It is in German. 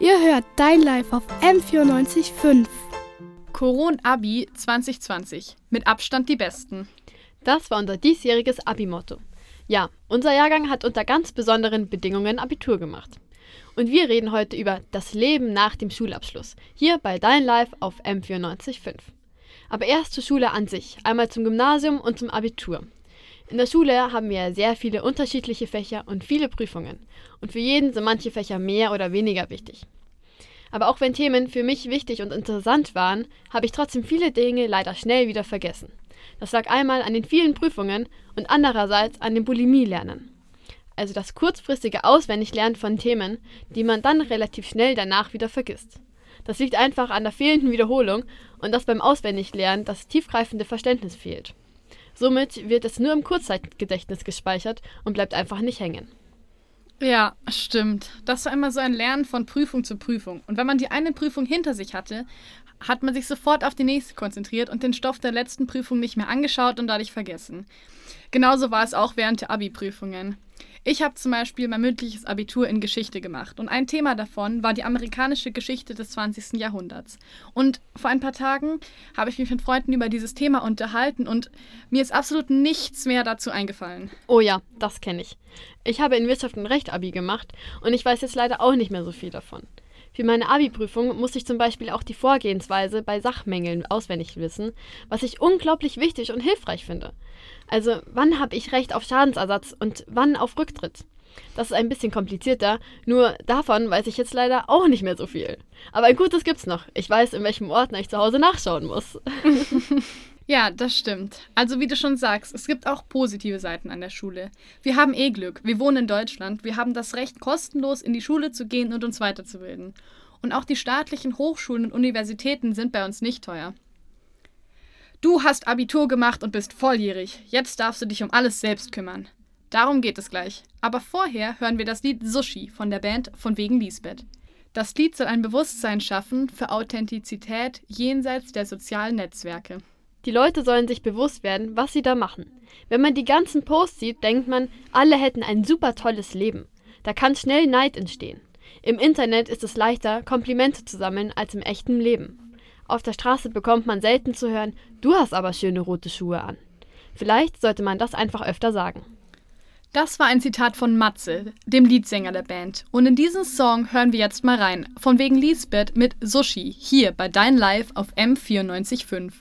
Ihr hört Dein Live auf M94.5. Coron Abi 2020. Mit Abstand die Besten. Das war unser diesjähriges Abi-Motto. Ja, unser Jahrgang hat unter ganz besonderen Bedingungen Abitur gemacht. Und wir reden heute über das Leben nach dem Schulabschluss. Hier bei Dein Live auf M94.5. Aber erst zur Schule an sich. Einmal zum Gymnasium und zum Abitur. In der Schule haben wir sehr viele unterschiedliche Fächer und viele Prüfungen. Und für jeden sind manche Fächer mehr oder weniger wichtig. Aber auch wenn Themen für mich wichtig und interessant waren, habe ich trotzdem viele Dinge leider schnell wieder vergessen. Das lag einmal an den vielen Prüfungen und andererseits an dem Bulimie-Lernen. Also das kurzfristige Auswendiglernen von Themen, die man dann relativ schnell danach wieder vergisst. Das liegt einfach an der fehlenden Wiederholung und dass beim Auswendiglernen das tiefgreifende Verständnis fehlt. Somit wird es nur im Kurzzeitgedächtnis gespeichert und bleibt einfach nicht hängen. Ja, stimmt. Das war immer so ein Lernen von Prüfung zu Prüfung. Und wenn man die eine Prüfung hinter sich hatte, hat man sich sofort auf die nächste konzentriert und den Stoff der letzten Prüfung nicht mehr angeschaut und dadurch vergessen. Genauso war es auch während der Abi-Prüfungen. Ich habe zum Beispiel mein mündliches Abitur in Geschichte gemacht und ein Thema davon war die amerikanische Geschichte des 20. Jahrhunderts. Und vor ein paar Tagen habe ich mich mit Freunden über dieses Thema unterhalten und mir ist absolut nichts mehr dazu eingefallen. Oh ja, das kenne ich. Ich habe in Wirtschaft und Recht Abi gemacht und ich weiß jetzt leider auch nicht mehr so viel davon. Für meine Abi-Prüfung musste ich zum Beispiel auch die Vorgehensweise bei Sachmängeln auswendig wissen, was ich unglaublich wichtig und hilfreich finde. Also, wann habe ich Recht auf Schadensersatz und wann auf Rücktritt? Das ist ein bisschen komplizierter, nur davon weiß ich jetzt leider auch nicht mehr so viel. Aber ein gutes gibt's noch. Ich weiß, in welchem Ordner ich zu Hause nachschauen muss. Ja, das stimmt. Also wie du schon sagst, es gibt auch positive Seiten an der Schule. Wir haben eh Glück. Wir wohnen in Deutschland. Wir haben das Recht, kostenlos in die Schule zu gehen und uns weiterzubilden. Und auch die staatlichen Hochschulen und Universitäten sind bei uns nicht teuer. Du hast Abitur gemacht und bist volljährig. Jetzt darfst du dich um alles selbst kümmern. Darum geht es gleich. Aber vorher hören wir das Lied Sushi von der Band von wegen Lisbeth. Das Lied soll ein Bewusstsein schaffen für Authentizität jenseits der sozialen Netzwerke. Die Leute sollen sich bewusst werden, was sie da machen. Wenn man die ganzen Posts sieht, denkt man, alle hätten ein super tolles Leben. Da kann schnell Neid entstehen. Im Internet ist es leichter, Komplimente zu sammeln als im echten Leben. Auf der Straße bekommt man selten zu hören, du hast aber schöne rote Schuhe an. Vielleicht sollte man das einfach öfter sagen. Das war ein Zitat von Matze, dem Leadsänger der Band. Und in diesen Song hören wir jetzt mal rein. Von wegen Lisbeth mit Sushi, hier bei Dein Live auf M945.